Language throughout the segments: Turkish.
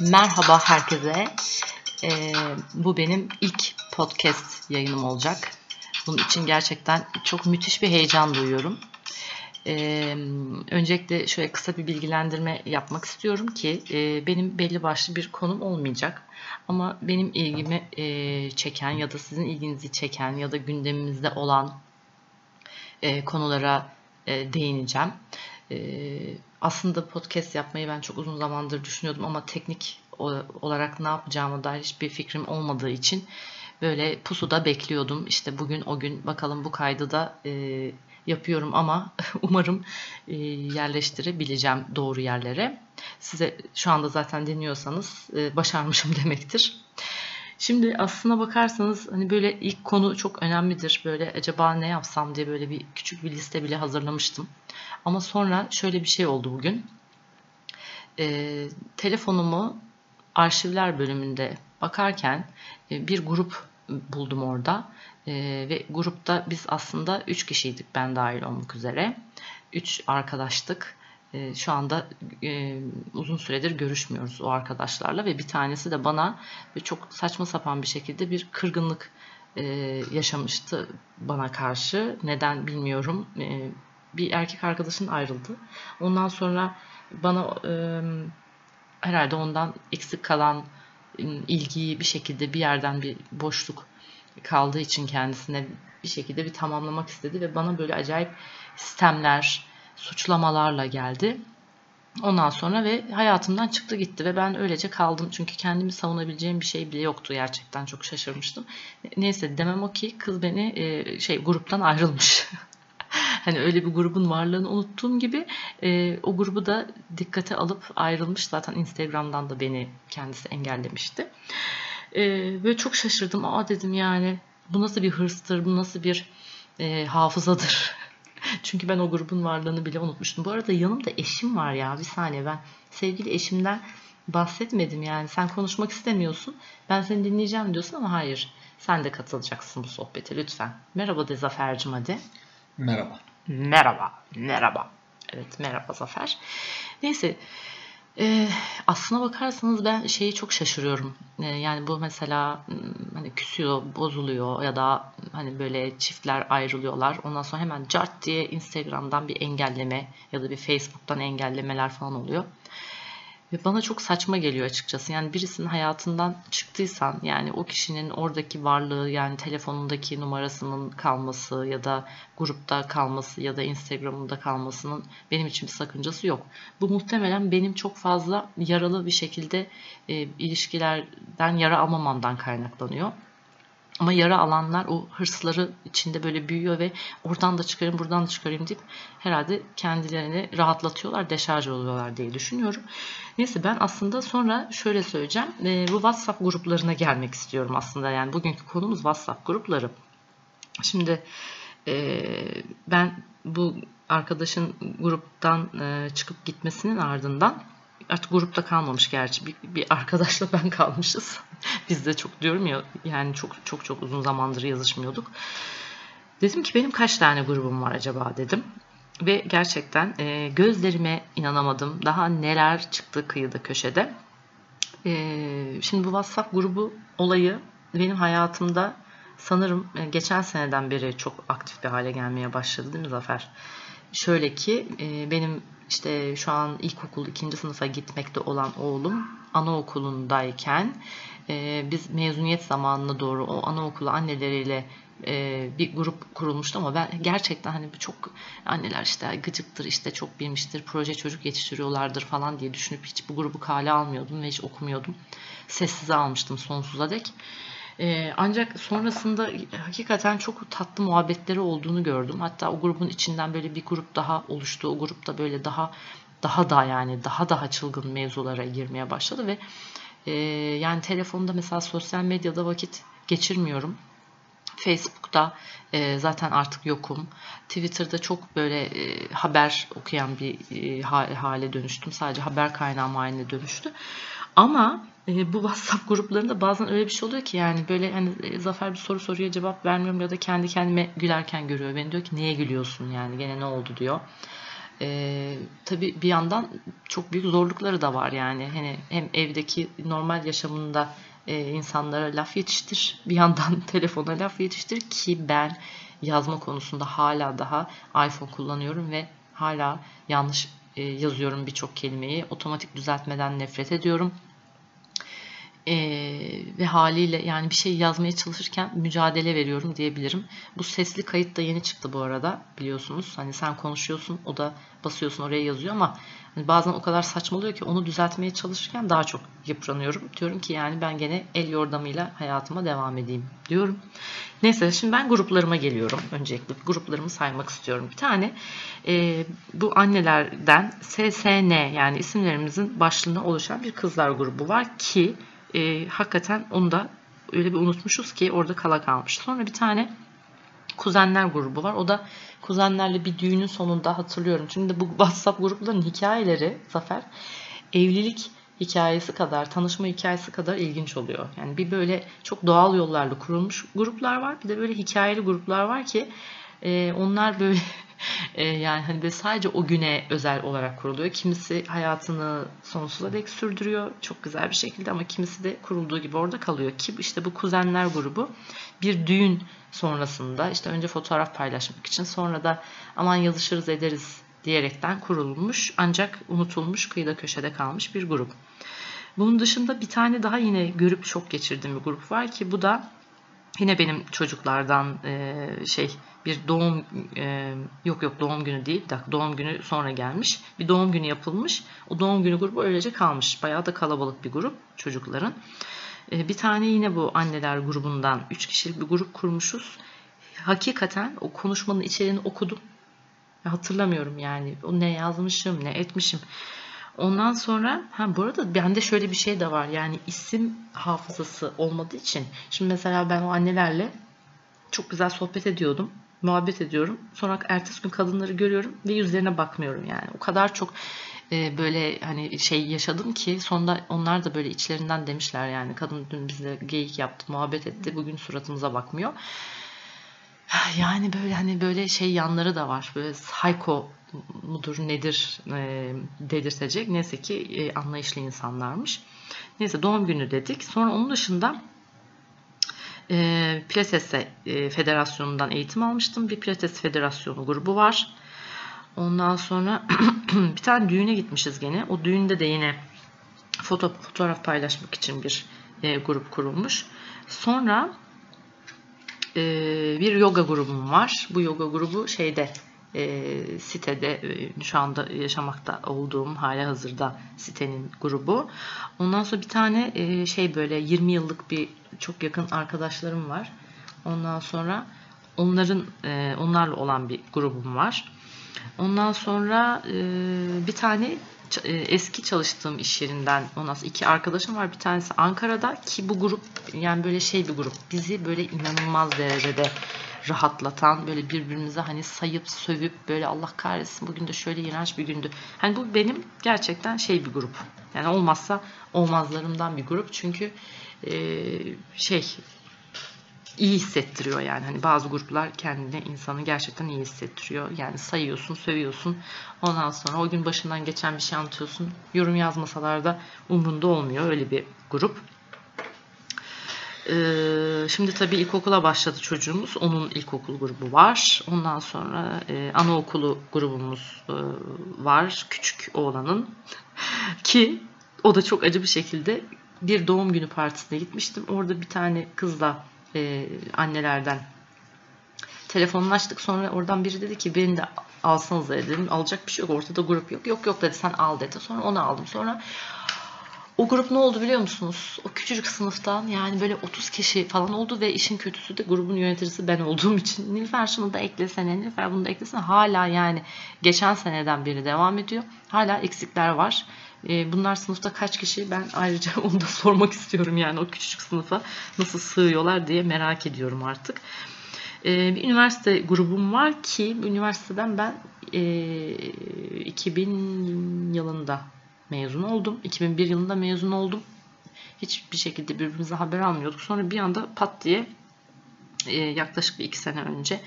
Merhaba herkese. Ee, bu benim ilk podcast yayınım olacak. Bunun için gerçekten çok müthiş bir heyecan duyuyorum. Ee, öncelikle şöyle kısa bir bilgilendirme yapmak istiyorum ki e, benim belli başlı bir konum olmayacak. Ama benim ilgimi e, çeken ya da sizin ilginizi çeken ya da gündemimizde olan e, konulara e, değineceğim. E, aslında podcast yapmayı ben çok uzun zamandır düşünüyordum ama teknik olarak ne yapacağıma dair hiçbir fikrim olmadığı için böyle pusuda bekliyordum. İşte bugün o gün bakalım bu kaydı da e, yapıyorum ama umarım e, yerleştirebileceğim doğru yerlere. Size şu anda zaten dinliyorsanız e, başarmışım demektir. Şimdi aslına bakarsanız hani böyle ilk konu çok önemlidir. Böyle acaba ne yapsam diye böyle bir küçük bir liste bile hazırlamıştım. Ama sonra şöyle bir şey oldu bugün. E, telefonumu arşivler bölümünde bakarken e, bir grup buldum orada. E, ve grupta biz aslında 3 kişiydik ben dahil olmak üzere. 3 arkadaştık. E, şu anda uzun süredir görüşmüyoruz o arkadaşlarla ve bir tanesi de bana çok saçma sapan bir şekilde bir kırgınlık yaşamıştı bana karşı. Neden bilmiyorum. Bir erkek arkadaşın ayrıldı. Ondan sonra bana herhalde ondan eksik kalan ilgiyi bir şekilde bir yerden bir boşluk kaldığı için kendisine bir şekilde bir tamamlamak istedi ve bana böyle acayip sistemler, suçlamalarla geldi. Ondan sonra ve hayatımdan çıktı gitti ve ben öylece kaldım. Çünkü kendimi savunabileceğim bir şey bile yoktu gerçekten. Çok şaşırmıştım. Neyse demem o ki kız beni şey gruptan ayrılmış. Hani öyle bir grubun varlığını unuttuğum gibi e, o grubu da dikkate alıp ayrılmış. Zaten Instagram'dan da beni kendisi engellemişti. E, böyle çok şaşırdım. Aa dedim yani bu nasıl bir hırstır, bu nasıl bir e, hafızadır. Çünkü ben o grubun varlığını bile unutmuştum. Bu arada yanımda eşim var ya bir saniye ben sevgili eşimden bahsetmedim yani sen konuşmak istemiyorsun ben seni dinleyeceğim diyorsun ama hayır sen de katılacaksın bu sohbete lütfen. Merhaba de Zafer'cim hadi. Merhaba. Merhaba, merhaba. Evet, merhaba Zafer. Neyse, e, aslına bakarsanız ben şeyi çok şaşırıyorum. E, yani bu mesela hmm, hani küsüyor, bozuluyor ya da hani böyle çiftler ayrılıyorlar. Ondan sonra hemen cart diye Instagram'dan bir engelleme ya da bir Facebook'tan engellemeler falan oluyor. Ve bana çok saçma geliyor açıkçası. Yani birisinin hayatından çıktıysan yani o kişinin oradaki varlığı yani telefonundaki numarasının kalması ya da grupta kalması ya da Instagram'ında kalmasının benim için bir sakıncası yok. Bu muhtemelen benim çok fazla yaralı bir şekilde e, ilişkilerden yara almamamdan kaynaklanıyor. Ama yara alanlar o hırsları içinde böyle büyüyor ve oradan da çıkarayım buradan da çıkarayım deyip herhalde kendilerini rahatlatıyorlar, deşarj oluyorlar diye düşünüyorum. Neyse ben aslında sonra şöyle söyleyeceğim. E, bu WhatsApp gruplarına gelmek istiyorum aslında. Yani bugünkü konumuz WhatsApp grupları. Şimdi e, ben bu arkadaşın gruptan e, çıkıp gitmesinin ardından artık grupta kalmamış gerçi. Bir, bir arkadaşla ben kalmışız. Biz de çok diyorum ya yani çok çok çok uzun zamandır yazışmıyorduk. Dedim ki benim kaç tane grubum var acaba dedim. Ve gerçekten e, gözlerime inanamadım. Daha neler çıktı kıyıda köşede. E, şimdi bu WhatsApp grubu olayı benim hayatımda sanırım e, geçen seneden beri çok aktif bir hale gelmeye başladı değil mi Zafer? Şöyle ki e, benim işte şu an ilkokul ikinci sınıfa gitmekte olan oğlum anaokulundayken e, biz mezuniyet zamanına doğru o anaokulu anneleriyle e, bir grup kurulmuştu ama ben gerçekten hani çok anneler işte gıcıktır işte çok bilmiştir proje çocuk yetiştiriyorlardır falan diye düşünüp hiç bu grubu kale almıyordum ve hiç okumuyordum. Sessize almıştım sonsuza dek. Ee, ancak sonrasında hakikaten çok tatlı muhabbetleri olduğunu gördüm. Hatta o grubun içinden böyle bir grup daha oluştu. O grupta böyle daha daha da yani daha daha çılgın mevzulara girmeye başladı ve e, yani telefonda mesela sosyal medyada vakit geçirmiyorum. Facebook'ta e, zaten artık yokum. Twitter'da çok böyle e, haber okuyan bir e, hale dönüştüm. Sadece haber kaynağım haline dönüştü. Ama e, bu WhatsApp gruplarında bazen öyle bir şey oluyor ki yani böyle hani e, Zafer bir soru soruyor cevap vermiyorum ya da kendi kendime gülerken görüyor beni diyor ki niye gülüyorsun yani gene ne oldu diyor. E, tabii bir yandan çok büyük zorlukları da var yani. Hani hem evdeki normal yaşamında e, insanlara laf yetiştir, bir yandan telefona laf yetiştir ki ben yazma konusunda hala daha iPhone kullanıyorum ve hala yanlış e, yazıyorum birçok kelimeyi. Otomatik düzeltmeden nefret ediyorum. Ee, ve haliyle yani bir şey yazmaya çalışırken mücadele veriyorum diyebilirim. Bu sesli kayıt da yeni çıktı bu arada biliyorsunuz. Hani sen konuşuyorsun o da basıyorsun oraya yazıyor ama hani bazen o kadar saçmalıyor ki onu düzeltmeye çalışırken daha çok yıpranıyorum. Diyorum ki yani ben gene el yordamıyla hayatıma devam edeyim diyorum. Neyse şimdi ben gruplarıma geliyorum. Öncelikle gruplarımı saymak istiyorum. Bir tane e, bu annelerden SSN yani isimlerimizin başlığına oluşan bir kızlar grubu var ki e, hakikaten onu da öyle bir unutmuşuz ki orada kala kalmış. Sonra bir tane kuzenler grubu var. O da kuzenlerle bir düğünün sonunda hatırlıyorum. Çünkü bu WhatsApp gruplarının hikayeleri Zafer evlilik hikayesi kadar, tanışma hikayesi kadar ilginç oluyor. Yani bir böyle çok doğal yollarla kurulmuş gruplar var. Bir de böyle hikayeli gruplar var ki e, onlar böyle e, yani hani böyle sadece o güne özel olarak kuruluyor. Kimisi hayatını sonsuza dek sürdürüyor çok güzel bir şekilde ama kimisi de kurulduğu gibi orada kalıyor. Ki işte bu kuzenler grubu bir düğün sonrasında işte önce fotoğraf paylaşmak için sonra da aman yazışırız ederiz diyerekten kurulmuş ancak unutulmuş kıyıda köşede kalmış bir grup. Bunun dışında bir tane daha yine görüp çok geçirdiğim bir grup var ki bu da yine benim çocuklardan e, şey bir doğum e, yok yok doğum günü değil bir dakika doğum günü sonra gelmiş. Bir doğum günü yapılmış. O doğum günü grubu öylece kalmış. Bayağı da kalabalık bir grup çocukların. E, bir tane yine bu anneler grubundan 3 kişilik bir grup kurmuşuz. Hakikaten o konuşmanın içeriğini okudum. Hatırlamıyorum yani. O ne yazmışım ne etmişim Ondan sonra ha bu arada bende şöyle bir şey de var. Yani isim hafızası olmadığı için şimdi mesela ben o annelerle çok güzel sohbet ediyordum. Muhabbet ediyorum. Sonra ertesi gün kadınları görüyorum ve yüzlerine bakmıyorum yani. O kadar çok e, böyle hani şey yaşadım ki sonunda onlar da böyle içlerinden demişler yani kadın dün bize geyik yaptı, muhabbet etti. Bugün suratımıza bakmıyor. Yani böyle hani böyle şey yanları da var. Böyle psycho mudur nedir e, dedirtecek. Neyse ki e, anlayışlı insanlarmış. Neyse doğum günü dedik. Sonra onun dışında e, Pilates e, Federasyonu'ndan eğitim almıştım. Bir Pilates Federasyonu grubu var. Ondan sonra bir tane düğüne gitmişiz gene. O düğünde de yine foto, fotoğraf paylaşmak için bir e, grup kurulmuş. Sonra e, bir yoga grubum var. Bu yoga grubu şeyde e, sitede e, şu anda yaşamakta olduğum hala hazırda sitenin grubu. Ondan sonra bir tane e, şey böyle 20 yıllık bir çok yakın arkadaşlarım var. Ondan sonra onların e, onlarla olan bir grubum var. Ondan sonra e, bir tane eski çalıştığım iş yerinden ondan sonra iki arkadaşım var. Bir tanesi Ankara'da ki bu grup yani böyle şey bir grup. Bizi böyle inanılmaz derecede rahatlatan böyle birbirimize hani sayıp sövüp böyle Allah kahretsin bugün de şöyle iğrenç bir gündü. Hani bu benim gerçekten şey bir grup. Yani olmazsa olmazlarımdan bir grup. Çünkü e, şey iyi hissettiriyor yani. Hani bazı gruplar kendine insanı gerçekten iyi hissettiriyor. Yani sayıyorsun, sövüyorsun. Ondan sonra o gün başından geçen bir şey anlatıyorsun. Yorum yazmasalar da umrunda olmuyor. Öyle bir grup. Ee, şimdi tabii ilkokula başladı çocuğumuz. Onun ilkokul grubu var. Ondan sonra e, anaokulu grubumuz e, var. Küçük oğlanın. Ki o da çok acı bir şekilde bir doğum günü partisine gitmiştim. Orada bir tane kızla e, annelerden telefonlaştık. Sonra oradan biri dedi ki beni de alsanız dedim. Alacak bir şey yok. Ortada grup yok. Yok yok dedi sen al dedi. Sonra onu aldım. Sonra o grup ne oldu biliyor musunuz? O küçücük sınıftan yani böyle 30 kişi falan oldu ve işin kötüsü de grubun yöneticisi ben olduğum için Nilüfer şunu da eklesene, Nilüfer bunu da eklesene. Hala yani geçen seneden beri devam ediyor. Hala eksikler var. Ee, bunlar sınıfta kaç kişi ben ayrıca onu da sormak istiyorum yani o küçücük sınıfa nasıl sığıyorlar diye merak ediyorum artık. Ee, bir üniversite grubum var ki üniversiteden ben 2000 e, yılında mezun oldum. 2001 yılında mezun oldum. Hiçbir şekilde birbirimize haber almıyorduk. Sonra bir anda pat diye e, yaklaşık bir iki sene önce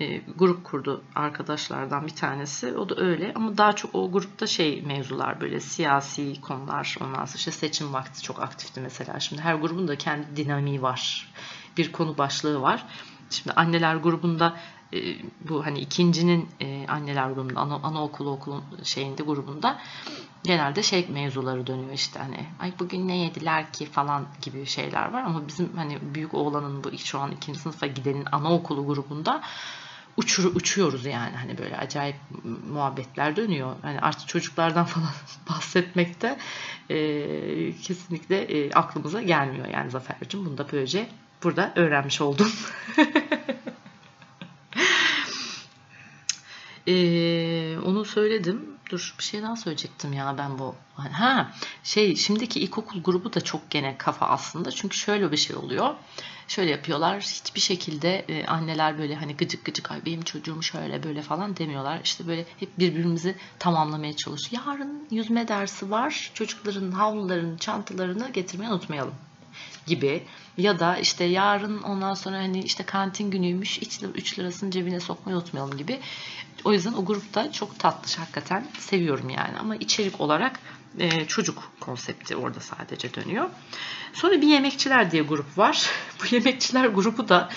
e, grup kurdu arkadaşlardan bir tanesi. O da öyle ama daha çok o grupta şey mevzular böyle siyasi konular ondan sonra işte seçim vakti çok aktifti mesela. Şimdi her grubun da kendi dinamiği var. Bir konu başlığı var. Şimdi anneler grubunda e, bu hani ikincinin e, anneler grubunda ana, anaokulu okulun şeyinde grubunda genelde şey mevzuları dönüyor işte hani ay bugün ne yediler ki falan gibi şeyler var ama bizim hani büyük oğlanın bu şu an ikinci sınıfa gidenin anaokulu grubunda uçur, uçuyoruz yani hani böyle acayip muhabbetler dönüyor. Hani artık çocuklardan falan bahsetmekte e, kesinlikle e, aklımıza gelmiyor yani Zafer'cim. Bunu da böylece burada öğrenmiş oldum. Ee, onu söyledim. Dur bir şey daha söyleyecektim ya ben bu. Ha şey şimdiki ilkokul grubu da çok gene kafa aslında. Çünkü şöyle bir şey oluyor. Şöyle yapıyorlar. Hiçbir şekilde e, anneler böyle hani gıcık gıcık ay benim çocuğum şöyle böyle falan demiyorlar. İşte böyle hep birbirimizi tamamlamaya çalışıyor. Yarın yüzme dersi var. Çocukların havlularını, çantalarını getirmeyi unutmayalım gibi ya da işte yarın ondan sonra hani işte kantin günüymüş 3 lirasını cebine sokmayı unutmayalım gibi o yüzden o grupta çok tatlış hakikaten seviyorum yani ama içerik olarak e, çocuk konsepti orada sadece dönüyor. Sonra bir yemekçiler diye grup var. Bu yemekçiler grubu da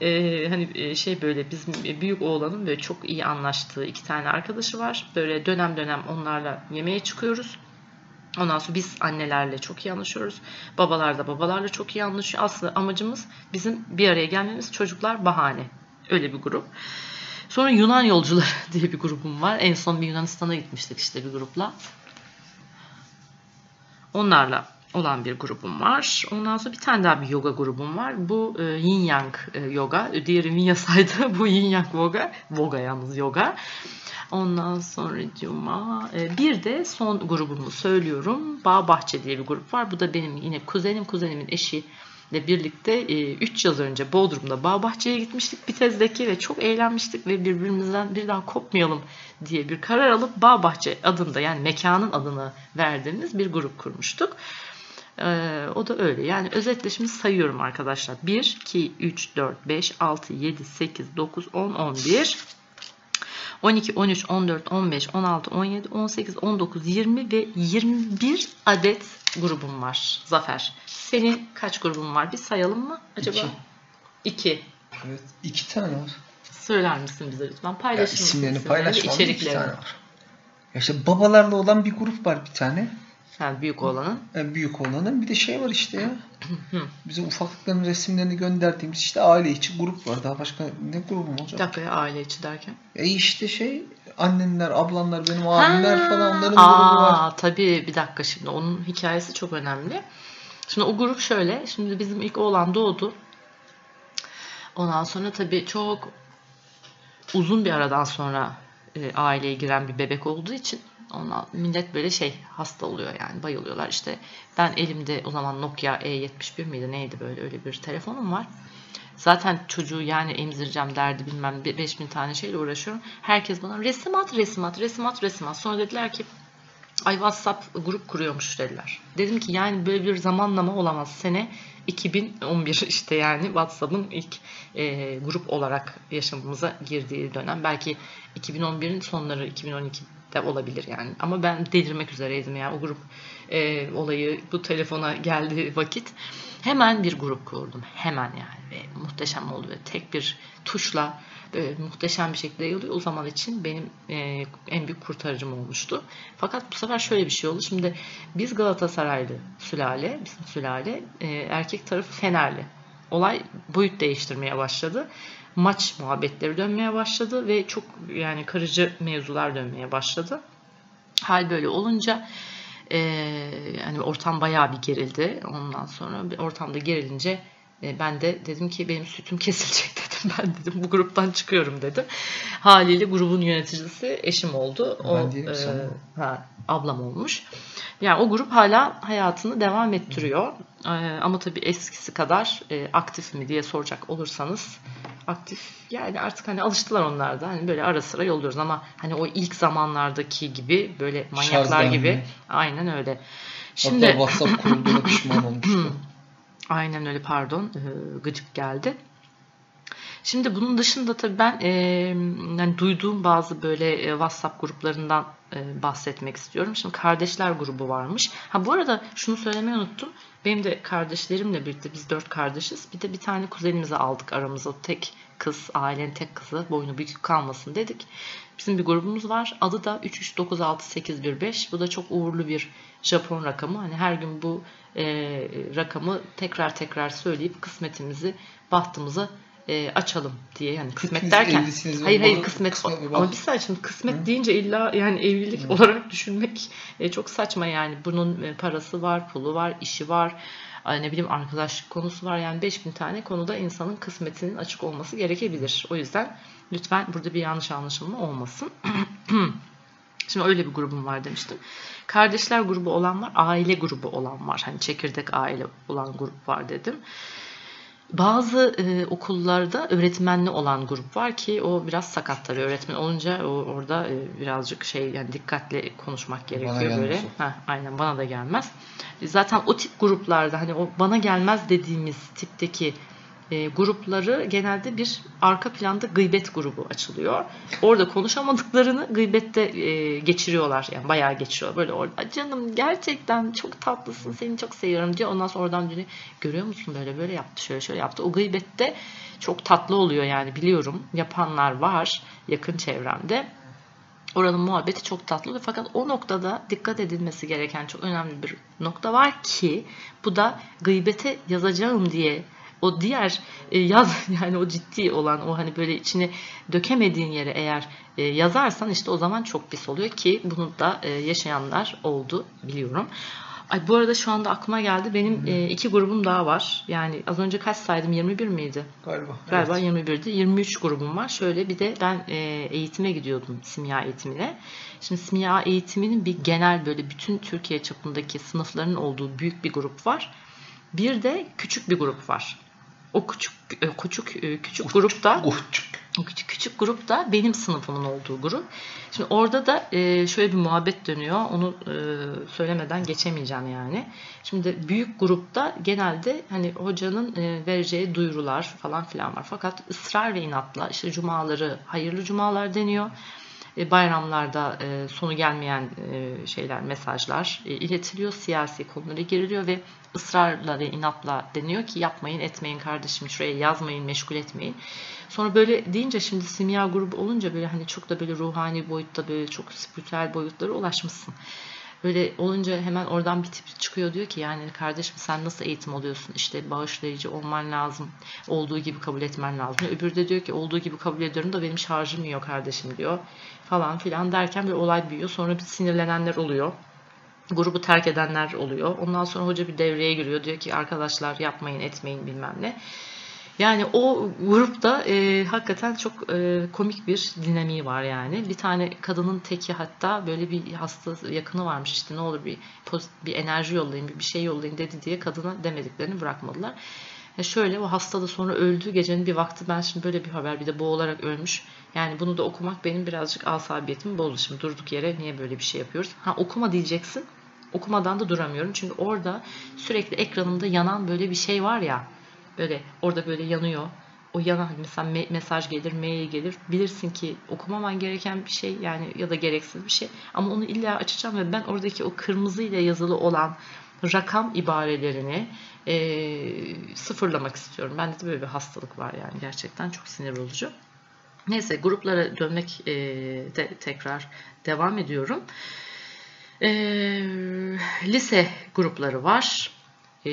e, hani e, şey böyle bizim büyük oğlanın böyle çok iyi anlaştığı iki tane arkadaşı var. Böyle dönem dönem onlarla yemeğe çıkıyoruz. Ondan sonra biz annelerle çok iyi anlaşıyoruz. Babalar da babalarla çok iyi anlaşıyor. Aslında amacımız bizim bir araya gelmemiz çocuklar bahane. Öyle bir grup. Sonra Yunan yolcuları diye bir grubum var. En son bir Yunanistan'a gitmiştik işte bir grupla. Onlarla olan bir grubum var. Ondan sonra bir tane daha bir yoga grubum var. Bu e, Yin Yang e, yoga. Diğeri Vinyasa'ydı. Bu Yin Yang yoga. Voga yalnız yoga. Ondan sonra cuma. E, bir de son grubumu söylüyorum. Bağ Bahçe diye bir grup var. Bu da benim yine kuzenim kuzenimin eşi ile birlikte 3 e, yıl önce Bodrum'da Bağbahçe'ye gitmiştik Bitez'deki ve çok eğlenmiştik ve birbirimizden bir daha kopmayalım diye bir karar alıp Bağbahçe adında yani mekanın adını verdiğimiz bir grup kurmuştuk. Ee, o da öyle. Yani özetle şimdi sayıyorum arkadaşlar. 1, 2, 3, 4, 5, 6, 7, 8, 9, 10, 11, 12, 13, 14, 15, 16, 17, 18, 19, 20 ve 21 adet grubum var Zafer. Senin kaç grubun var? Bir sayalım mı acaba? İki. İki. Evet, iki tane var. Söyler misin bize lütfen? Paylaşır ya, isimlerini paylaşmam iki tane var. Ya işte babalarla olan bir grup var bir tane. Yani büyük olanın. Yani büyük olanın. Bir de şey var işte ya. Bize ufaklıkların resimlerini gönderdiğimiz işte aile içi grup var. Daha başka ne grubum olacak? Bir dakika ya aile içi derken? E işte şey annenler, ablanlar, benim abimler ha, falan onların aa, grubu var. Tabii bir dakika şimdi onun hikayesi çok önemli. Şimdi o grup şöyle. Şimdi bizim ilk oğlan doğdu. Ondan sonra tabii çok uzun bir aradan sonra e, aileye giren bir bebek olduğu için Ondan millet böyle şey hasta oluyor yani bayılıyorlar. İşte ben elimde o zaman Nokia E71 miydi neydi böyle öyle bir telefonum var. Zaten çocuğu yani emzireceğim derdi bilmem 5000 tane şeyle uğraşıyorum. Herkes bana resim at resim at resim at resim at. Sonra dediler ki ay WhatsApp grup kuruyormuş dediler. Dedim ki yani böyle bir zamanlama olamaz. Sene 2011 işte yani WhatsApp'ın ilk e, grup olarak yaşamımıza girdiği dönem. Belki 2011'in sonları 2012 de olabilir yani. Ama ben delirmek üzereydim yani o grup e, olayı bu telefona geldiği vakit hemen bir grup kurdum. Hemen yani ve muhteşem oldu ve tek bir tuşla böyle muhteşem bir şekilde yayılıyor. O zaman için benim e, en büyük kurtarıcım olmuştu. Fakat bu sefer şöyle bir şey oldu. Şimdi biz Galatasaraylı sülale, bizim sülale, e, erkek tarafı Fenerli. Olay boyut değiştirmeye başladı maç muhabbetleri dönmeye başladı ve çok yani karıcı mevzular dönmeye başladı. Hal böyle olunca e, yani ortam bayağı bir gerildi. Ondan sonra bir ortamda gerilince e, ben de dedim ki benim sütüm kesilecek dedim. Ben dedim bu gruptan çıkıyorum dedim. Haliyle grubun yöneticisi eşim oldu. O, e, ha, ablam olmuş. Yani o grup hala hayatını devam ettiriyor. E, ama tabii eskisi kadar e, aktif mi diye soracak olursanız aktif. Yani artık hani alıştılar onlar da. Hani böyle ara sıra yolluyoruz ama hani o ilk zamanlardaki gibi böyle manyaklar Şarjdan gibi. Mi? Aynen öyle. Şimdi Hatta WhatsApp kurulduğuna pişman olmuştu. Aynen öyle pardon. Gıcık geldi. Şimdi bunun dışında tabii ben e, yani duyduğum bazı böyle WhatsApp gruplarından bahsetmek istiyorum. Şimdi kardeşler grubu varmış. Ha bu arada şunu söylemeyi unuttum. Benim de kardeşlerimle birlikte biz dört kardeşiz. Bir de bir tane kuzenimizi aldık aramıza. Tek kız, ailenin tek kızı boynu büyük kalmasın dedik. Bizim bir grubumuz var. Adı da 3396815. Bu da çok uğurlu bir Japon rakamı. Hani her gün bu e, rakamı tekrar tekrar söyleyip kısmetimizi, bahtımızı e, açalım diye yani kısmet Hepiniz derken hayır hayır kısmet, kısmet ama bir saniye şimdi kısmet Hı. deyince illa yani evlilik Hı. olarak düşünmek e, çok saçma yani bunun e, parası var pulu var işi var ne bileyim arkadaşlık konusu var yani 5000 tane konuda insanın kısmetinin açık olması gerekebilir o yüzden lütfen burada bir yanlış anlaşılma olmasın Şimdi öyle bir grubum var demiştim. Kardeşler grubu olan var, aile grubu olan var. Hani çekirdek aile olan grup var dedim. Bazı e, okullarda öğretmenli olan grup var ki o biraz sakat tabii öğretmen olunca o, orada e, birazcık şey yani dikkatli konuşmak gerekiyor gelmez böyle. Heh, aynen bana da gelmez. Zaten o tip gruplarda hani o bana gelmez dediğimiz tipteki e, grupları genelde bir arka planda gıybet grubu açılıyor. Orada konuşamadıklarını gıybette e, geçiriyorlar. Yani bayağı geçiriyor. Böyle orada canım gerçekten çok tatlısın seni çok seviyorum diyor. Ondan sonra oradan diyor görüyor musun böyle böyle yaptı şöyle şöyle yaptı. O gıybette çok tatlı oluyor yani biliyorum. Yapanlar var yakın çevremde. Oranın muhabbeti çok tatlı. Fakat o noktada dikkat edilmesi gereken çok önemli bir nokta var ki bu da gıybete yazacağım diye o diğer e, yaz yani o ciddi olan o hani böyle içine dökemediğin yere eğer e, yazarsan işte o zaman çok pis oluyor ki bunu da e, yaşayanlar oldu biliyorum. Ay bu arada şu anda aklıma geldi. Benim e, iki grubum daha var. Yani az önce kaç saydım? 21 miydi? Galiba. Galiba evet. 21'di. 23 grubum var. Şöyle bir de ben e, eğitime gidiyordum simya eğitimine. Şimdi simya eğitiminin bir genel böyle bütün Türkiye çapındaki sınıfların olduğu büyük bir grup var. Bir de küçük bir grup var. O küçük e, küçük e, küçük grupta Uçuk. o küçük küçük grup da benim sınıfımın olduğu grup. Şimdi orada da e, şöyle bir muhabbet dönüyor. Onu söylemeden geçemeyeceğim yani. Şimdi büyük grupta genelde hani hocanın vereceği duyurular falan filan var. Fakat ısrar ve inatla işte cumaları hayırlı cumalar deniyor. E, bayramlarda e, sonu gelmeyen e, şeyler, mesajlar iletiliyor. Siyasi konulara giriliyor ve ısrarla ve inatla deniyor ki yapmayın, etmeyin kardeşim, şuraya yazmayın, meşgul etmeyin. Sonra böyle deyince şimdi simya grubu olunca böyle hani çok da böyle ruhani boyutta böyle çok spiritüel boyutlara ulaşmışsın. Böyle olunca hemen oradan bir tip çıkıyor diyor ki yani kardeşim sen nasıl eğitim alıyorsun? İşte bağışlayıcı olman lazım. Olduğu gibi kabul etmen lazım. Öbürü de diyor ki olduğu gibi kabul ediyorum da benim şarjım yiyor kardeşim diyor. Falan filan derken bir olay büyüyor. Sonra bir sinirlenenler oluyor grubu terk edenler oluyor. Ondan sonra hoca bir devreye giriyor. Diyor ki arkadaşlar yapmayın etmeyin bilmem ne. Yani o grupta e, hakikaten çok e, komik bir dinamiği var yani. Bir tane kadının teki hatta böyle bir hasta yakını varmış işte ne olur bir bir enerji yollayın, bir şey yollayın dedi diye kadına demediklerini bırakmadılar. Ya şöyle o hasta da sonra öldü gecenin bir vakti ben şimdi böyle bir haber bir de boğularak ölmüş. Yani bunu da okumak benim birazcık asabiyetimi bozdu. Şimdi durduk yere niye böyle bir şey yapıyoruz? Ha okuma diyeceksin. Okumadan da duramıyorum. Çünkü orada sürekli ekranımda yanan böyle bir şey var ya. Böyle orada böyle yanıyor. O yanan mesela me- mesaj gelir, mail gelir. Bilirsin ki okumaman gereken bir şey yani ya da gereksiz bir şey. Ama onu illa açacağım ve ben oradaki o kırmızı ile yazılı olan rakam ibarelerini e, sıfırlamak istiyorum. Bende de böyle bir hastalık var yani gerçekten çok sinir bozucu. Neyse gruplara dönmek e, de tekrar devam ediyorum. E, lise grupları var. E,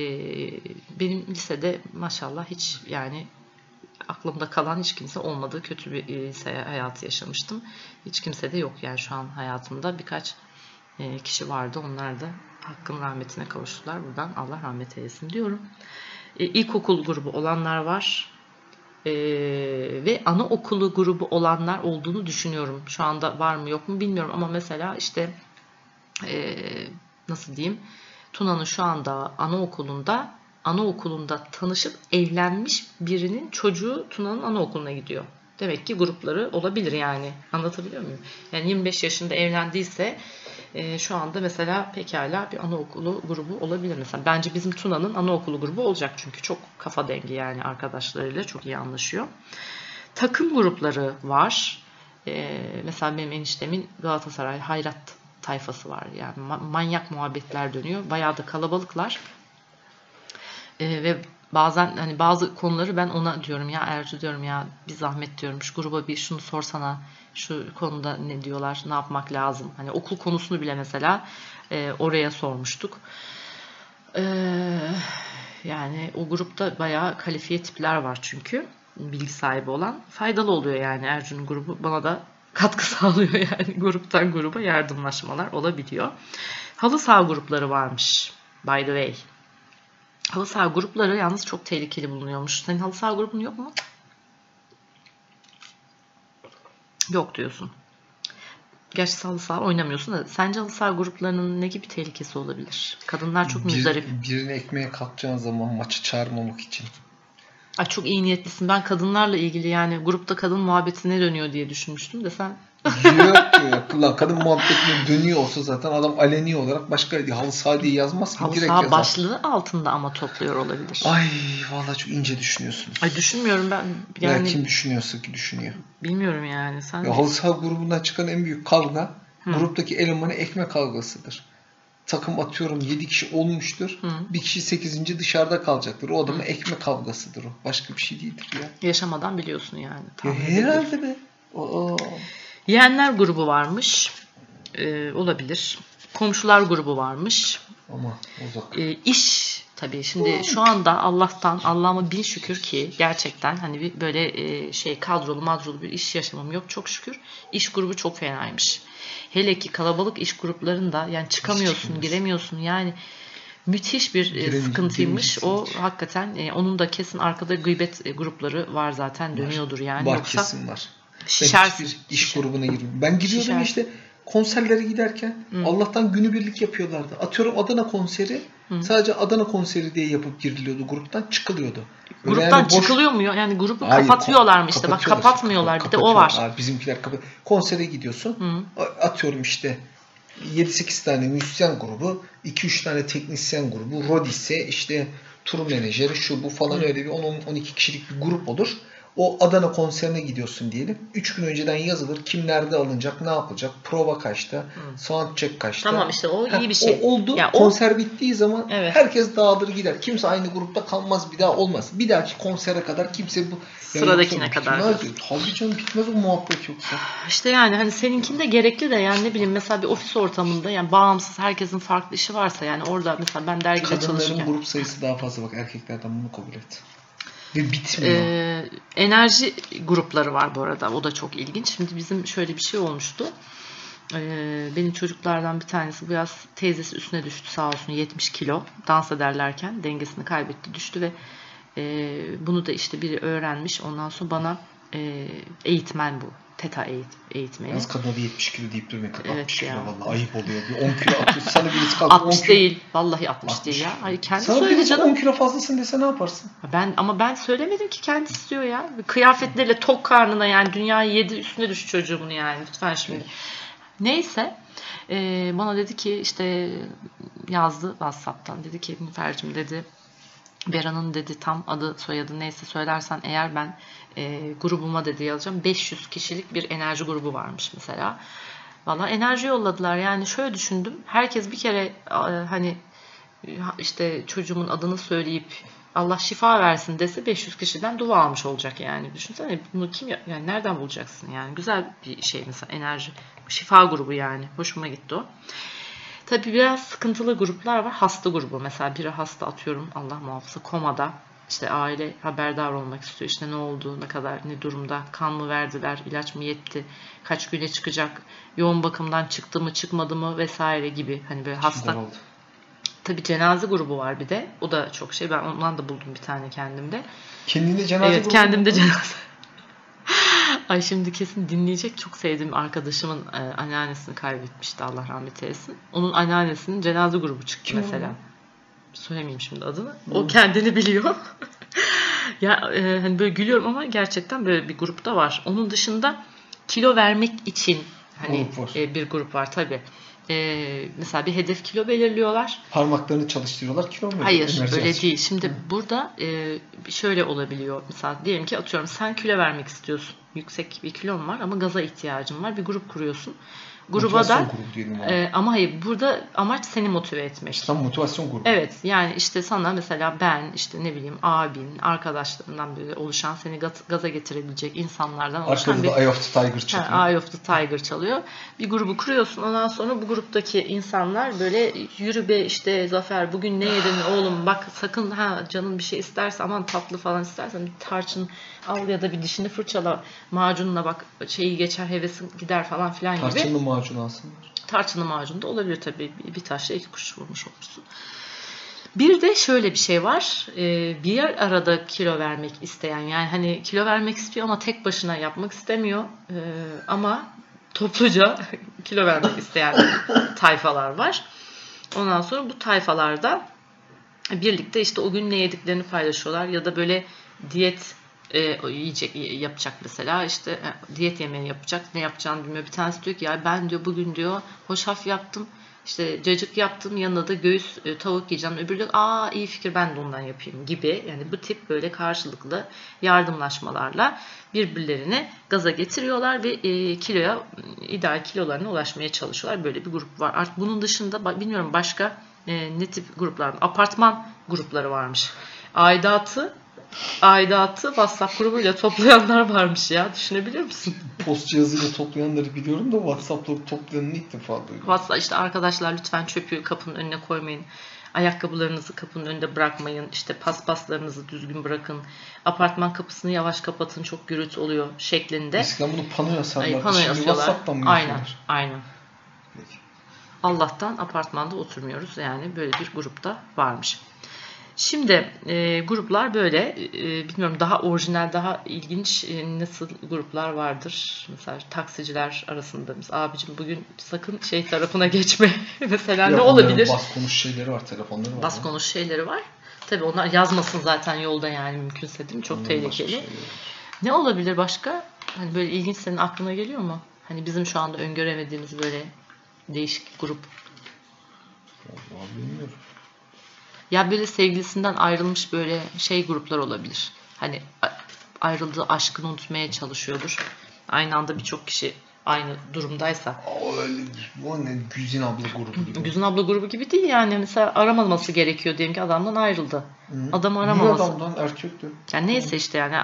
benim lisede maşallah hiç yani aklımda kalan hiç kimse olmadığı kötü bir lise hayatı yaşamıştım. Hiç kimse de yok yani şu an hayatımda birkaç e, kişi vardı. Onlar da hakkın rahmetine kavuştular. Buradan Allah rahmet eylesin diyorum. E, ilkokul grubu olanlar var. E, ve anaokulu grubu olanlar olduğunu düşünüyorum. Şu anda var mı yok mu bilmiyorum ama mesela işte e, nasıl diyeyim Tuna'nın şu anda anaokulunda anaokulunda tanışıp evlenmiş birinin çocuğu Tuna'nın anaokuluna gidiyor. Demek ki grupları olabilir yani. Anlatabiliyor muyum? Yani 25 yaşında evlendiyse e, şu anda mesela pekala bir anaokulu grubu olabilir mesela. Bence bizim Tuna'nın anaokulu grubu olacak çünkü çok kafa dengi yani arkadaşlarıyla çok iyi anlaşıyor. Takım grupları var. Ee, mesela benim eniştemin Galatasaray Hayrat tayfası var. Yani ma- manyak muhabbetler dönüyor. Bayağı da kalabalıklar. Ee, ve bazen hani bazı konuları ben ona diyorum ya Ercü diyorum ya bir zahmet diyorum. Şu gruba bir şunu sorsana şu konuda ne diyorlar ne yapmak lazım? Hani okul konusunu bile mesela e, oraya sormuştuk. Ee, yani o grupta bayağı kalifiye tipler var çünkü bilgi sahibi olan. Faydalı oluyor yani Ercü'nün grubu. Bana da katkı sağlıyor yani. Gruptan gruba yardımlaşmalar olabiliyor. Halı saha grupları varmış by the way. Halı saha grupları yalnız çok tehlikeli bulunuyormuş. Senin halı saha grubun yok mu? Yok diyorsun. Gerçi halı saha oynamıyorsun da sence halı saha gruplarının ne gibi tehlikesi olabilir? Kadınlar çok Bir, müzdarip. birini ekmeğe kalkacağın zaman maçı çağırmamak için. Ay çok iyi niyetlisin. Ben kadınlarla ilgili yani grupta kadın muhabbeti ne dönüyor diye düşünmüştüm de sen yok. Lan kadın muhabbetine dönüyor olsa zaten adam aleni olarak başka halı saha diye yazmaz ki halı direkt saha yazar. başlığı altında ama topluyor olabilir. Ay vallahi çok ince düşünüyorsunuz. Ay düşünmüyorum ben Ya yani kim düşünüyorsa ki düşünüyor. bilmiyorum yani sen Ya halı saha grubundan çıkan en büyük kavga Hı. gruptaki elemanı ekmek kavgasıdır. Takım atıyorum 7 kişi olmuştur. Hı. Bir kişi 8. dışarıda kalacaktır. O adamın ekmek kavgasıdır o. Başka bir şey değildir ya. yaşamadan biliyorsun yani. ya herhalde be. Aa. Yeğenler grubu varmış. Ee, olabilir. Komşular grubu varmış. Ama uzak. Ee, iş tabii şimdi şu anda Allah'tan Allah'ıma bin şükür ki gerçekten hani bir böyle e, şey kadrolu madrolu bir iş yaşamım yok çok şükür. İş grubu çok fenaymış. Hele ki kalabalık iş gruplarında yani çıkamıyorsun, giremiyorsun yani müthiş bir e, Giremeyeceksin, sıkıntıymış. O giremeyeceksin. hakikaten e, onun da kesin arkada gıybet grupları var zaten dönüyordur yani. var Yoksa kesin var. Ben şişersin. hiçbir iş grubuna girmiyorum. Ben gidiyordum Şişersin. işte konserlere giderken Hı. Allah'tan günübirlik yapıyorlardı. Atıyorum Adana konseri Hı. sadece Adana konseri diye yapıp giriliyordu gruptan çıkılıyordu. Öyle Gruptan yani boş- çıkılıyor mu? Yani grubu Hayır, kapatıyorlar mı işte? Bak kapatmıyorlar. Bir de o var. Abi bizimkiler kapat. Konsere gidiyorsun. Hı. Atıyorum işte 7-8 tane müzisyen grubu, 2-3 tane teknisyen grubu, Rodis'e işte tur menajeri şu bu falan Hı. öyle bir 10-12 kişilik bir grup olur. O Adana konserine gidiyorsun diyelim. 3 gün önceden yazılır. Kim nerede alınacak, ne yapılacak, prova kaçta, sound check kaçta. Tamam işte o Ha, iyi bir şey. O oldu. Ya o- konser bittiği zaman Evet. herkes dağılır gider. Kimse aynı grupta kalmaz bir daha olmaz. Bir dahaki konsere kadar kimse bu Sıradakine kadar. Tabii canım bitmez o muhabbet yoksa. İşte yani hani seninkinde gerekli de yani ne bileyim mesela bir ofis ortamında yani bağımsız herkesin farklı işi varsa yani orada mesela ben dergide Kadınların çalışırken grup sayısı daha fazla bak erkeklerden bunu kabul et. Ve bitmiyor. Ee, enerji grupları var bu arada. O da çok ilginç. Şimdi bizim şöyle bir şey olmuştu. Ee, benim çocuklardan bir tanesi bu yaz teyzesi üstüne düştü sağ olsun 70 kilo. Dans ederlerken dengesini kaybetti düştü ve e, bunu da işte biri öğrenmiş. Ondan sonra bana e, eğitmen bu. Teta eğit, eğitmeni. Yalnız kadına da 70 kilo deyip. Kadın Evet 60 kilo ya. vallahi ayıp oluyor. Bir 10 kilo atıyor. Sana birisi kalkıp 10 60 kilo. değil. Vallahi 60, 60. değil ya. Hayır kendi Sana söyledi canım. 10 kilo fazlasın dese ne yaparsın? Ben ama ben söylemedim ki kendisi diyor ya. Kıyafetleriyle tok karnına yani dünyayı yedi üstüne düş çocuğumun yani lütfen şimdi. Neyse e, bana dedi ki işte yazdı WhatsApp'tan dedi ki Nilüfer'cim dedi Beran'ın dedi tam adı soyadı neyse söylersen eğer ben e, grubuma dedi yazacağım 500 kişilik bir enerji grubu varmış mesela. Valla enerji yolladılar yani şöyle düşündüm herkes bir kere e, hani işte çocuğumun adını söyleyip Allah şifa versin dese 500 kişiden dua almış olacak yani. Düşünsene bunu kim ya- yani nereden bulacaksın yani? Güzel bir şey mesela enerji. Şifa grubu yani. Hoşuma gitti o. Tabii biraz sıkıntılı gruplar var. Hasta grubu. Mesela biri hasta atıyorum Allah muhafaza komada. İşte aile haberdar olmak istiyor. İşte ne oldu, ne kadar, ne durumda, kan mı verdiler, ilaç mı yetti, kaç güne çıkacak, yoğun bakımdan çıktı mı, çıkmadı mı vesaire gibi. Hani böyle hasta. Tabii cenaze grubu var bir de. O da çok şey. Ben ondan da buldum bir tane kendimde. Kendinde cenaze evet grubu kendimde mu? cenaze. Ay şimdi kesin dinleyecek. Çok sevdiğim arkadaşımın e, anneannesini kaybetmişti Allah rahmet eylesin. Onun anneannesinin cenaze grubu çıktı Kim mesela. ya? Söylemeyeyim şimdi adını. O kendini biliyor. ya e, hani böyle gülüyorum ama gerçekten böyle bir grupta var. Onun dışında kilo vermek için hani Grup e, bir grup var tabii. e, mesela bir hedef kilo belirliyorlar. Parmaklarını çalıştırıyorlar kilo mu? Hayır Enerji öyle değil. Şimdi burada e, şöyle olabiliyor. Mesela diyelim ki atıyorum sen kilo vermek istiyorsun. Yüksek bir kilon var ama gaza ihtiyacın var. Bir grup kuruyorsun. Gruba da grubu diyelim ona. e, ama hayır burada amaç seni motive etmek. Tam motivasyon grubu. Evet yani işte sana mesela ben işte ne bileyim abin arkadaşlarından böyle oluşan seni gaz- gaza getirebilecek insanlardan oluşan Arkada bir da Eye of the Tiger çalıyor. Ha, Eye of the Tiger çalıyor. Bir grubu kuruyorsun. Ondan sonra bu gruptaki insanlar böyle yürü be işte Zafer bugün ne yedin oğlum bak sakın ha canın bir şey isterse aman tatlı falan istersen tarçın al ya da bir dişini fırçala macunla bak şeyi geçer hevesin gider falan filan gibi. Tarçınlı macun alsınlar. Tarçınlı macun da olabilir tabii. Bir, bir taşla iki kuş vurmuş olursun. Bir de şöyle bir şey var. Ee, bir arada kilo vermek isteyen yani hani kilo vermek istiyor ama tek başına yapmak istemiyor. Ee, ama topluca kilo vermek isteyen tayfalar var. Ondan sonra bu tayfalarda birlikte işte o gün ne yediklerini paylaşıyorlar ya da böyle diyet e, yiyecek yapacak mesela işte e, diyet yemeği yapacak ne yapacağını bilmiyor. Bir tanesi diyor ki ya ben diyor bugün diyor hoşaf yaptım işte cacık yaptım yanında da göğüs e, tavuk yiyeceğim. Öbürü diyor aa iyi fikir ben de ondan yapayım gibi. Yani bu tip böyle karşılıklı yardımlaşmalarla birbirlerini gaza getiriyorlar ve e, kiloya ideal kilolarına ulaşmaya çalışıyorlar. Böyle bir grup var. Artık bunun dışında bilmiyorum başka e, ne tip gruplar? Apartman grupları varmış. Aidatı aidatı WhatsApp grubuyla toplayanlar varmış ya. Düşünebiliyor musun? Post cihazıyla toplayanları biliyorum da WhatsApp'la toplayanını ilk defa duydum. WhatsApp işte arkadaşlar lütfen çöpü kapının önüne koymayın. Ayakkabılarınızı kapının önünde bırakmayın. İşte paspaslarınızı düzgün bırakın. Apartman kapısını yavaş kapatın çok gürültü oluyor şeklinde. Eskiden bunu pano yazarlardı. Ay, pano Şimdi. WhatsApp'tan mı Aynen, aynen. Peki. Allah'tan apartmanda oturmuyoruz. Yani böyle bir grupta varmış. Şimdi e, gruplar böyle. E, bilmiyorum daha orijinal, daha ilginç e, nasıl gruplar vardır. Mesela taksiciler arasında biz abicim bugün sakın şey tarafına geçme. Mesela ne Ya onların olabilir? Bas konuş şeyleri var, telefonları var. Bas konuş şeyleri var. Tabii onlar yazmasın zaten yolda yani mümkünse değil mi? Çok Onların tehlikeli. Ne olabilir başka? Hani böyle ilginç senin aklına geliyor mu? Hani bizim şu anda öngöremediğimiz böyle değişik grup. Vallahi bilmiyorum. Ya böyle sevgilisinden ayrılmış böyle şey gruplar olabilir. Hani ayrıldığı aşkını unutmaya çalışıyordur. Aynı anda birçok kişi aynı durumdaysa. Bu ne Güzin abla grubu gibi. Güzin abla grubu gibi değil yani. Mesela aramaması gerekiyor diyelim ki adamdan ayrıldı. Hı. Adamı Bir aramaması. adamdan erkekti. Yani neyse işte yani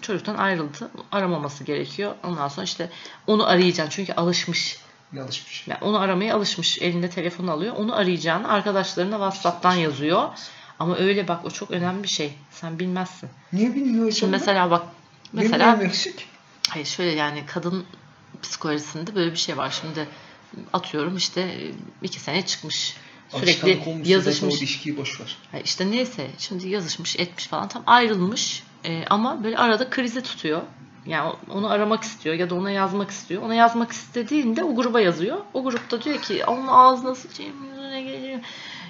çocuktan ayrıldı. Aramaması gerekiyor. Ondan sonra işte onu arayacaksın. Çünkü alışmış. Şey. Yani onu aramaya alışmış. Elinde telefon alıyor. Onu arayacağını arkadaşlarına WhatsApp'tan yazıyor. Ama öyle bak o çok önemli bir şey. Sen bilmezsin. Niye bilmiyor hocam? Şimdi mesela bak Benim mesela neyim eksik? hayır şöyle yani kadın psikolojisinde böyle bir şey var. Şimdi atıyorum işte iki sene çıkmış. Sürekli yazışmış. ilişkiyi boş ver. Ha işte neyse şimdi yazışmış etmiş falan tam ayrılmış Ee, ama böyle arada krizi tutuyor. Yani onu aramak istiyor ya da ona yazmak istiyor. Ona yazmak istediğinde o gruba yazıyor. O grupta diyor ki onun ağzına sıçayım yüzüne geleyim.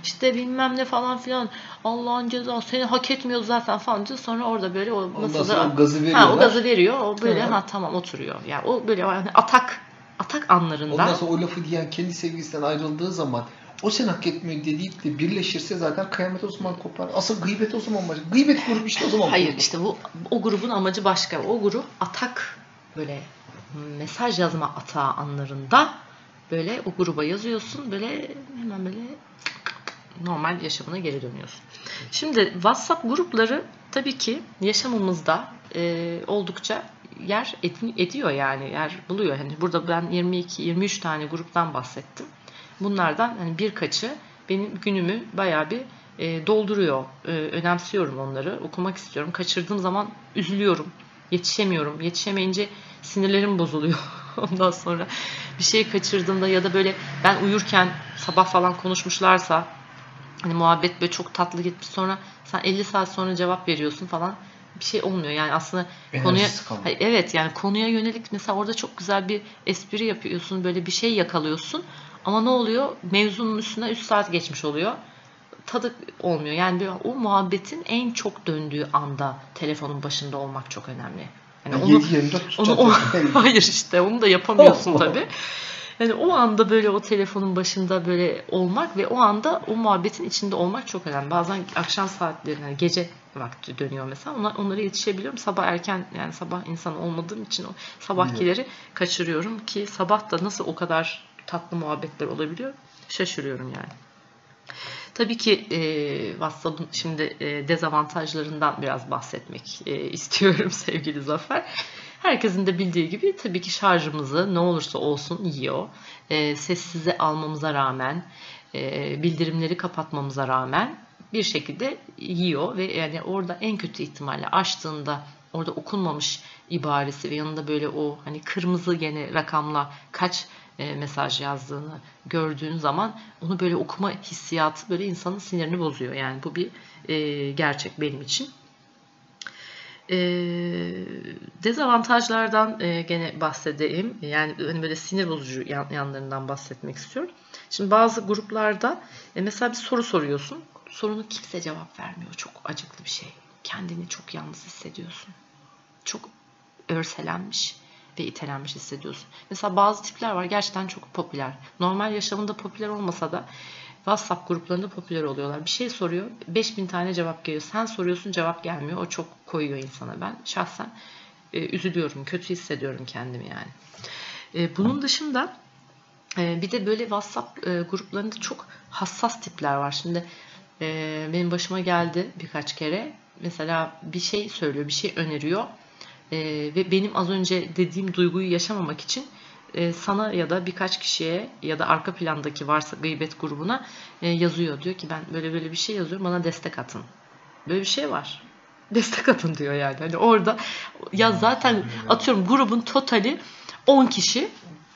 İşte bilmem ne falan filan. Allah'ın cezası seni hak etmiyor zaten falan diyor. Sonra orada böyle o masada o gazı ha, veriyorlar. o gazı veriyor. O böyle Tamam. ha tamam oturuyor. Yani o böyle yani atak atak anlarında Ondan sonra o lafı diyen kendi sevgilisinden ayrıldığı zaman o sen hak etmiyor deyip de birleşirse zaten kıyamet o zaman kopar. Asıl gıybet o zaman başlar. Gıybet grubu işte o zaman Hayır kurulur. işte bu o grubun amacı başka. O grup atak böyle mesaj yazma atağı anlarında böyle o gruba yazıyorsun böyle hemen böyle normal yaşamına geri dönüyorsun. Şimdi WhatsApp grupları tabii ki yaşamımızda e, oldukça yer ed- ediyor yani yer buluyor. Hani burada ben 22 23 tane gruptan bahsettim. Bunlardan hani birkaçı benim günümü bayağı bir e, dolduruyor. E, önemsiyorum onları. Okumak istiyorum. Kaçırdığım zaman üzülüyorum. Yetişemiyorum. Yetişemeyince sinirlerim bozuluyor. Ondan sonra bir şey kaçırdığımda ya da böyle ben uyurken sabah falan konuşmuşlarsa hani muhabbet böyle çok tatlı gitmiş sonra sen 50 saat sonra cevap veriyorsun falan bir şey olmuyor. Yani aslında konuya Enerjisi kalmıyor. Hayır, evet yani konuya yönelik mesela orada çok güzel bir espri yapıyorsun. Böyle bir şey yakalıyorsun. Ama ne oluyor? Mevzunun üstüne 3 saat geçmiş oluyor. Tadı olmuyor. Yani o muhabbetin en çok döndüğü anda telefonun başında olmak çok önemli. Yani onu 7-24 onu, tutacak. o- zaten. hayır işte onu da yapamıyorsun Allah. tabii. Yani o anda böyle o telefonun başında böyle olmak ve o anda o muhabbetin içinde olmak çok önemli. Bazen akşam saatleri, yani gece vakti dönüyor mesela. Onlar, onlara yetişebiliyorum. Sabah erken yani sabah insan olmadığım için o sabahkileri kaçırıyorum ki sabah da nasıl o kadar tatlı muhabbetler olabiliyor şaşırıyorum yani. Tabii ki e, WhatsApp'ın şimdi e, dezavantajlarından biraz bahsetmek e, istiyorum sevgili Zafer. Herkesin de bildiği gibi tabii ki şarjımızı ne olursa olsun yiyor. E, sessize almamıza rağmen, e, bildirimleri kapatmamıza rağmen bir şekilde yiyor ve yani orada en kötü ihtimalle açtığında orada okunmamış ibaresi ve yanında böyle o hani kırmızı gene rakamla kaç e, mesaj yazdığını gördüğün zaman onu böyle okuma hissiyatı böyle insanın sinirini bozuyor. Yani bu bir e, gerçek benim için. E, dezavantajlardan e, gene bahsedeyim. Yani hani böyle sinir bozucu yan, yanlarından bahsetmek istiyorum. Şimdi bazı gruplarda e, mesela bir soru soruyorsun. Sorunu kimse cevap vermiyor. Çok acıklı bir şey. Kendini çok yalnız hissediyorsun. Çok örselenmiş ve itelenmiş hissediyorsun. Mesela bazı tipler var gerçekten çok popüler. Normal yaşamında popüler olmasa da WhatsApp gruplarında popüler oluyorlar. Bir şey soruyor, 5000 tane cevap geliyor. Sen soruyorsun, cevap gelmiyor. O çok koyuyor insana. Ben şahsen e, üzülüyorum, kötü hissediyorum kendimi yani. E, bunun dışında e, bir de böyle WhatsApp e, gruplarında çok hassas tipler var. Şimdi e, benim başıma geldi birkaç kere. Mesela bir şey söylüyor, bir şey öneriyor e, ve benim az önce dediğim duyguyu yaşamamak için e, sana ya da birkaç kişiye ya da arka plandaki varsa gıybet grubuna e, yazıyor. Diyor ki ben böyle böyle bir şey yazıyorum bana destek atın. Böyle bir şey var. Destek atın diyor yani. Hani orada ya zaten atıyorum grubun totali 10 kişi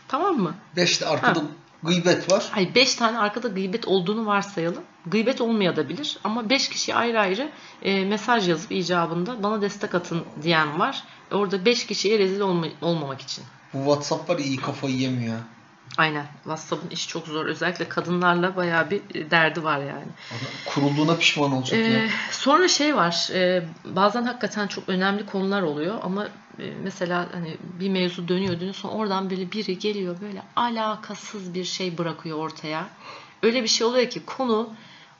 tamam mı? 5 de arkada ha. gıybet var. Hayır 5 tane arkada gıybet olduğunu varsayalım. Gıybet olmayabilir ama 5 kişi ayrı ayrı e, mesaj yazıp icabında bana destek atın diyen var. Orada 5 kişiye rezil olma, olmamak için. Bu WhatsApp var iyi kafayı yemiyor. Aynen. WhatsApp'ın işi çok zor. Özellikle kadınlarla bayağı bir derdi var yani. Kurulduğuna pişman olacak ee, ya. Sonra şey var. E, bazen hakikaten çok önemli konular oluyor ama e, mesela hani bir mevzu dönüyor dönüyor sonra oradan böyle biri geliyor böyle alakasız bir şey bırakıyor ortaya. Öyle bir şey oluyor ki konu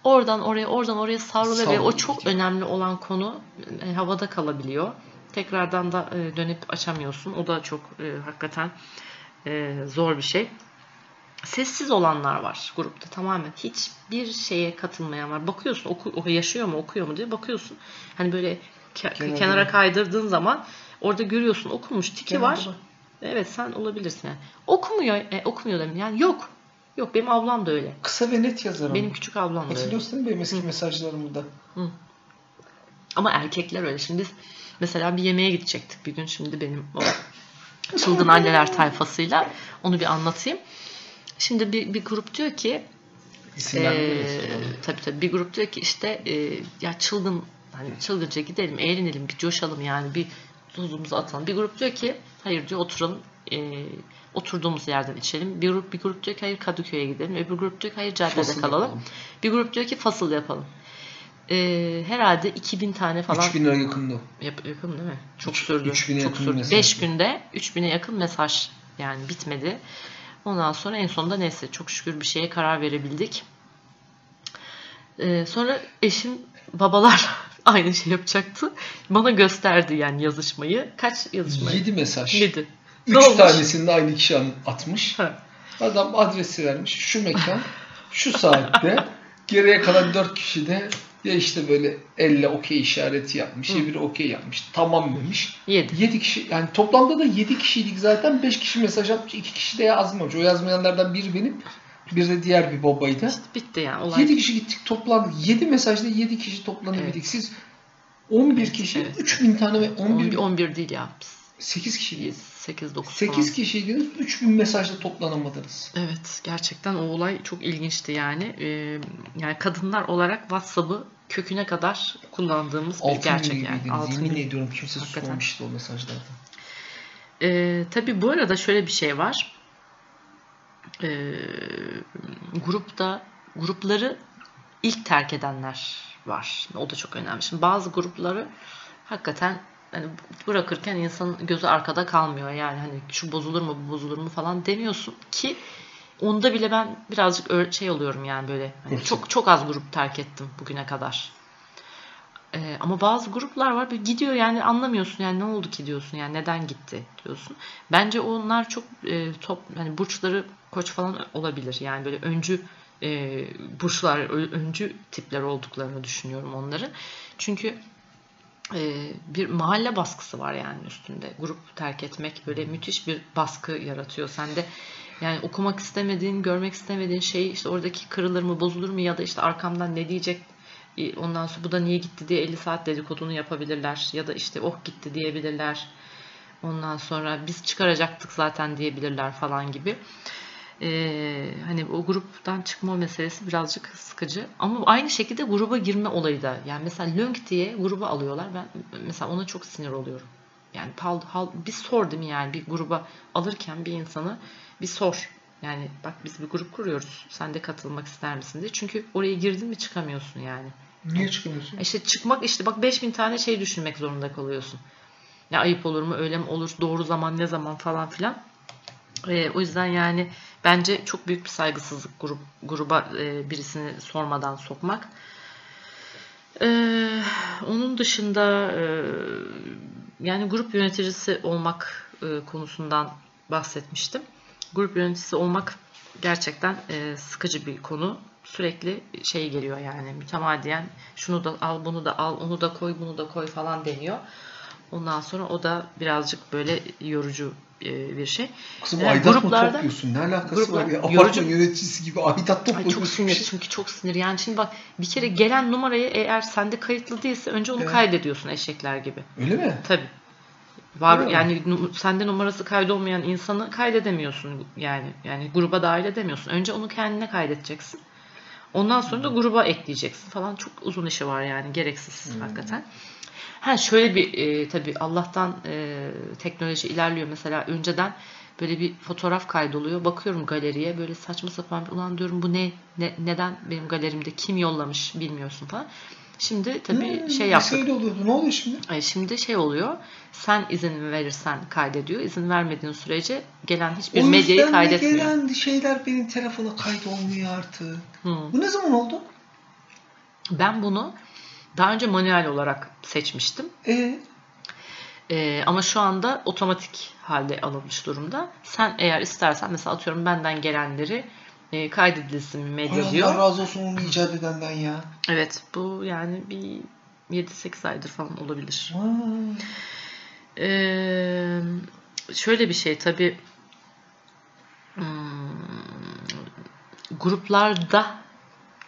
oradan oraya oradan oraya savruluyor ve o çok önemli olan konu e, havada kalabiliyor. Tekrardan da e, dönüp açamıyorsun. O da çok e, hakikaten e, zor bir şey. Sessiz olanlar var grupta tamamen. Hiçbir şeye katılmayan var. Bakıyorsun oku, yaşıyor mu okuyor mu diye bakıyorsun. Hani böyle ke- kenara, kaydırdığın zaman orada görüyorsun okumuş tiki Kenarda. var. Evet sen olabilirsin yani. Okumuyor, e, okumuyor demin. Yani yok. Yok benim ablam da öyle. Kısa ve net yazarım. Benim küçük ablam da öyle. Hatırlıyorsun değil mi benim eski Hı. mesajlarımı da? Hı. Ama erkekler öyle. Şimdi mesela bir yemeğe gidecektik bir gün. Şimdi benim o çılgın anneler tayfasıyla onu bir anlatayım. Şimdi bir, bir grup diyor ki e, tabii tabii bir grup diyor ki işte e, ya çılgın hani çılgınca gidelim eğlenelim bir coşalım yani bir tuzumuzu atalım. Bir grup diyor ki hayır diyor oturalım e, oturduğumuz yerden içelim. Bir grup bir grup diyor ki hayır Kadıköy'e gidelim. Öbür grup diyor ki hayır caddede fasıl kalalım. Yapalım. Bir grup diyor ki fasıl yapalım. Ee, herhalde 2000 tane falan. 3000 lira yakındı. Yap, yakın değil mi? Çok 3, sürdü. 3000'e Çok sürdü. 5 günde 3000'e yakın mesaj yani bitmedi. Ondan sonra en sonunda neyse çok şükür bir şeye karar verebildik. Ee, sonra eşim babalar aynı şey yapacaktı. Bana gösterdi yani yazışmayı. Kaç yazışmayı? 7 mesaj. 7. 3 tanesini de aynı kişi atmış. Ha. Adam adresi vermiş. Şu mekan, şu saatte. Geriye kalan 4 kişi de ya işte böyle elle okey işareti yapmış, ya biri okey yapmış, tamam demiş. 7. 7 kişi yani toplamda da 7 kişiydik zaten. 5 kişi mesaj atmış, 2 kişi de yazmamış. O yazmayanlardan biri benim, bir de diğer bir babaydı. İşte bitti yani olay. 7 kişi gittik toplandık. 7 mesajda 7 kişi toplanabildik. Evet. Siz 11 evet, kişi, evet. 3000 tane ve 11 11, 11 değil ya. 8 kişiyiz. 8 9 8 falan. kişiydiniz 3000 mesajla toplanamadınız. Evet gerçekten o olay çok ilginçti yani. Ee, yani kadınlar olarak WhatsApp'ı köküne kadar kullandığımız bir gerçek yani. Altın Yemin ediyorum kimse susmamıştı o mesajlarda. Ee, tabii bu arada şöyle bir şey var. Ee, grupta grupları ilk terk edenler var. O da çok önemli. Şimdi bazı grupları hakikaten hani bırakırken insanın gözü arkada kalmıyor. Yani hani şu bozulur mu bu bozulur mu falan demiyorsun ki onda bile ben birazcık şey oluyorum yani böyle hani çok çok az grup terk ettim bugüne kadar. Ee, ama bazı gruplar var böyle gidiyor yani anlamıyorsun yani ne oldu ki diyorsun yani neden gitti diyorsun. Bence onlar çok e, top hani burçları koç falan olabilir yani böyle öncü e, burçlar öncü tipler olduklarını düşünüyorum onların. Çünkü bir mahalle baskısı var yani üstünde. Grup terk etmek böyle müthiş bir baskı yaratıyor sende. Yani okumak istemediğin, görmek istemediğin şey işte oradaki kırılır mı, bozulur mu ya da işte arkamdan ne diyecek ondan sonra bu da niye gitti diye 50 saat dedikodunu yapabilirler ya da işte oh gitti diyebilirler. Ondan sonra biz çıkaracaktık zaten diyebilirler falan gibi. Ee, hani o gruptan çıkma meselesi birazcık sıkıcı. Ama aynı şekilde gruba girme olayı da. Yani mesela Lönk diye gruba alıyorlar. Ben mesela ona çok sinir oluyorum. Yani hal, hal, bir sor değil mi yani bir gruba alırken bir insanı bir sor. Yani bak biz bir grup kuruyoruz. Sen de katılmak ister misin diye. Çünkü oraya girdin mi çıkamıyorsun yani. Niye çıkamıyorsun? İşte çıkmak işte bak 5000 tane şey düşünmek zorunda kalıyorsun. Ya ayıp olur mu öyle mi olur doğru zaman ne zaman falan filan. Ee, o yüzden yani bence çok büyük bir saygısızlık grup gruba e, birisini sormadan sokmak. Ee, onun dışında e, yani grup yöneticisi olmak e, konusundan bahsetmiştim. Grup yöneticisi olmak gerçekten e, sıkıcı bir konu. Sürekli şey geliyor yani mütemadiyen şunu da al bunu da al onu da koy bunu da koy falan deniyor. Ondan sonra o da birazcık böyle yorucu e, bir şey. Kızım yani aidat gruplarda, mı topluyorsun? Ne alakası gruplar, var ya? Apartman yorucu, yöneticisi gibi aidat topluyorsun. Çok sinir çünkü çok sinir. Yani şimdi bak bir kere gelen numarayı eğer sende kayıtlı değilse önce onu evet. kaydediyorsun eşekler gibi. Öyle mi? Tabii. Var Öyle yani mi? sende numarası kaydolmayan insanı kaydedemiyorsun yani. Yani gruba dahil edemiyorsun. Önce onu kendine kaydedeceksin. Ondan sonra da gruba ekleyeceksin falan. Çok uzun işi var yani. Gereksiz hmm. hakikaten. Ha şöyle bir e, tabii Allah'tan e, teknoloji ilerliyor. Mesela önceden böyle bir fotoğraf kaydoluyor. Bakıyorum galeriye böyle saçma sapan bir ulan diyorum bu ne, ne neden benim galerimde kim yollamış bilmiyorsun falan. Şimdi tabii hmm, şey yaptık. Öyle oluyordu. Ne oluyor şimdi? E, şimdi şey oluyor. Sen izin verirsen kaydediyor. İzin vermediğin sürece gelen hiçbir o medyayı kaydetmiyor. O gelen şeyler benim telefona kaydolmuyor artık. Hmm. Bu ne zaman oldu? Ben bunu daha önce manuel olarak seçmiştim. Ee? Ee, ama şu anda otomatik halde alınmış durumda. Sen eğer istersen mesela atıyorum benden gelenleri e, kaydedilsin medya diyor. Allah razı olsun onu icat edenden ya. Evet bu yani bir 7-8 aydır falan olabilir. Ee, şöyle bir şey tabi hmm, gruplarda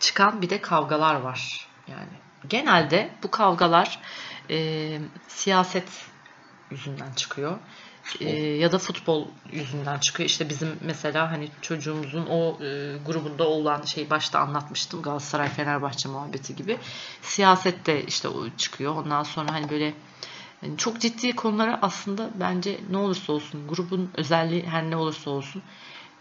çıkan bir de kavgalar var. Yani genelde bu kavgalar e, siyaset yüzünden çıkıyor. E, ya da futbol yüzünden çıkıyor. İşte bizim mesela hani çocuğumuzun o e, grubunda olan şey başta anlatmıştım. Galatasaray Fenerbahçe muhabbeti gibi. Siyaset de işte o çıkıyor. Ondan sonra hani böyle yani çok ciddi konulara aslında bence ne olursa olsun grubun özelliği her ne olursa olsun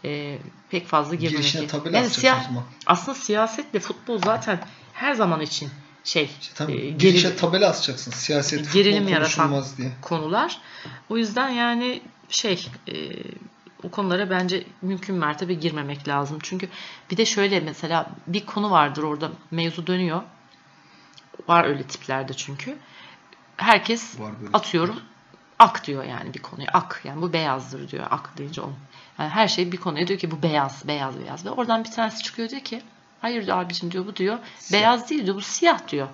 e, pek fazla girmemek. Yani siyah, aslında siyasetle futbol zaten her zaman için şey tabii, e, girişe tabela asacaksın. Siyaset gerilim yaratan diye. konular. O yüzden yani şey e, o konulara bence mümkün mertebe girmemek lazım. Çünkü bir de şöyle mesela bir konu vardır orada mevzu dönüyor. Var öyle tiplerde çünkü. Herkes atıyorum tipler. ak diyor yani bir konuya. Ak yani bu beyazdır diyor. Ak deyince on. Yani her şey bir konuya diyor ki bu beyaz, beyaz, beyaz. Ve oradan bir tanesi çıkıyor diyor ki Hayır abicim diyor bu diyor. Siyah. Beyaz değil diyor bu siyah diyor.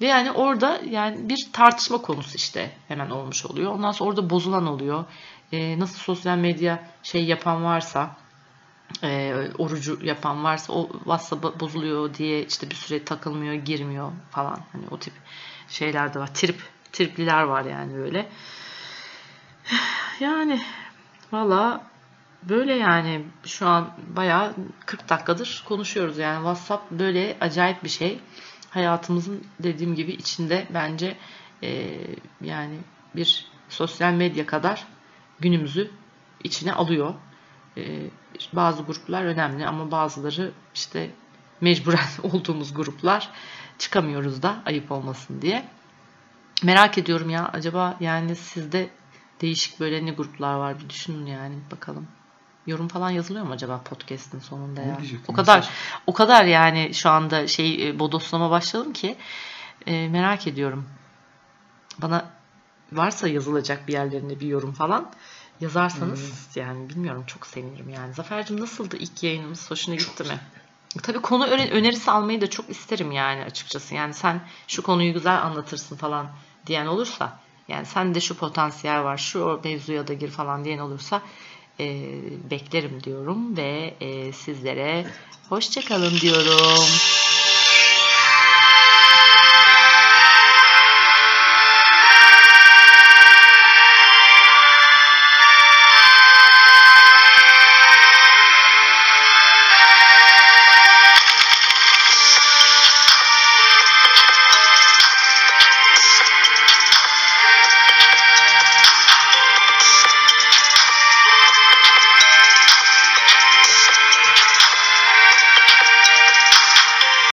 Ve yani orada yani bir tartışma konusu işte hemen olmuş oluyor. Ondan sonra orada bozulan oluyor. Ee, nasıl sosyal medya şey yapan varsa e, orucu yapan varsa o WhatsApp bozuluyor diye işte bir süre takılmıyor, girmiyor falan. Hani o tip şeyler de var. Trip, tripliler var yani böyle. Yani valla Böyle yani şu an bayağı 40 dakikadır konuşuyoruz. Yani WhatsApp böyle acayip bir şey. Hayatımızın dediğim gibi içinde bence e, yani bir sosyal medya kadar günümüzü içine alıyor. E, bazı gruplar önemli ama bazıları işte mecburen olduğumuz gruplar çıkamıyoruz da ayıp olmasın diye. Merak ediyorum ya acaba yani sizde değişik böyle ne gruplar var bir düşünün yani bakalım. Yorum falan yazılıyor mu acaba podcast'in sonunda ya? O kadar o kadar yani şu anda şey e, bodoslama başladım ki e, merak ediyorum. Bana varsa yazılacak bir yerlerinde bir yorum falan yazarsanız hmm. yani bilmiyorum çok sevinirim yani. Zafer'cim nasıldı ilk yayınımız? Hoşuna gitti çok mi? Güzel. Tabii konu önerisi almayı da çok isterim yani açıkçası. Yani sen şu konuyu güzel anlatırsın falan diyen olursa yani sen de şu potansiyel var şu mevzuya da gir falan diyen olursa e, beklerim diyorum ve e, sizlere hoşçakalın diyorum.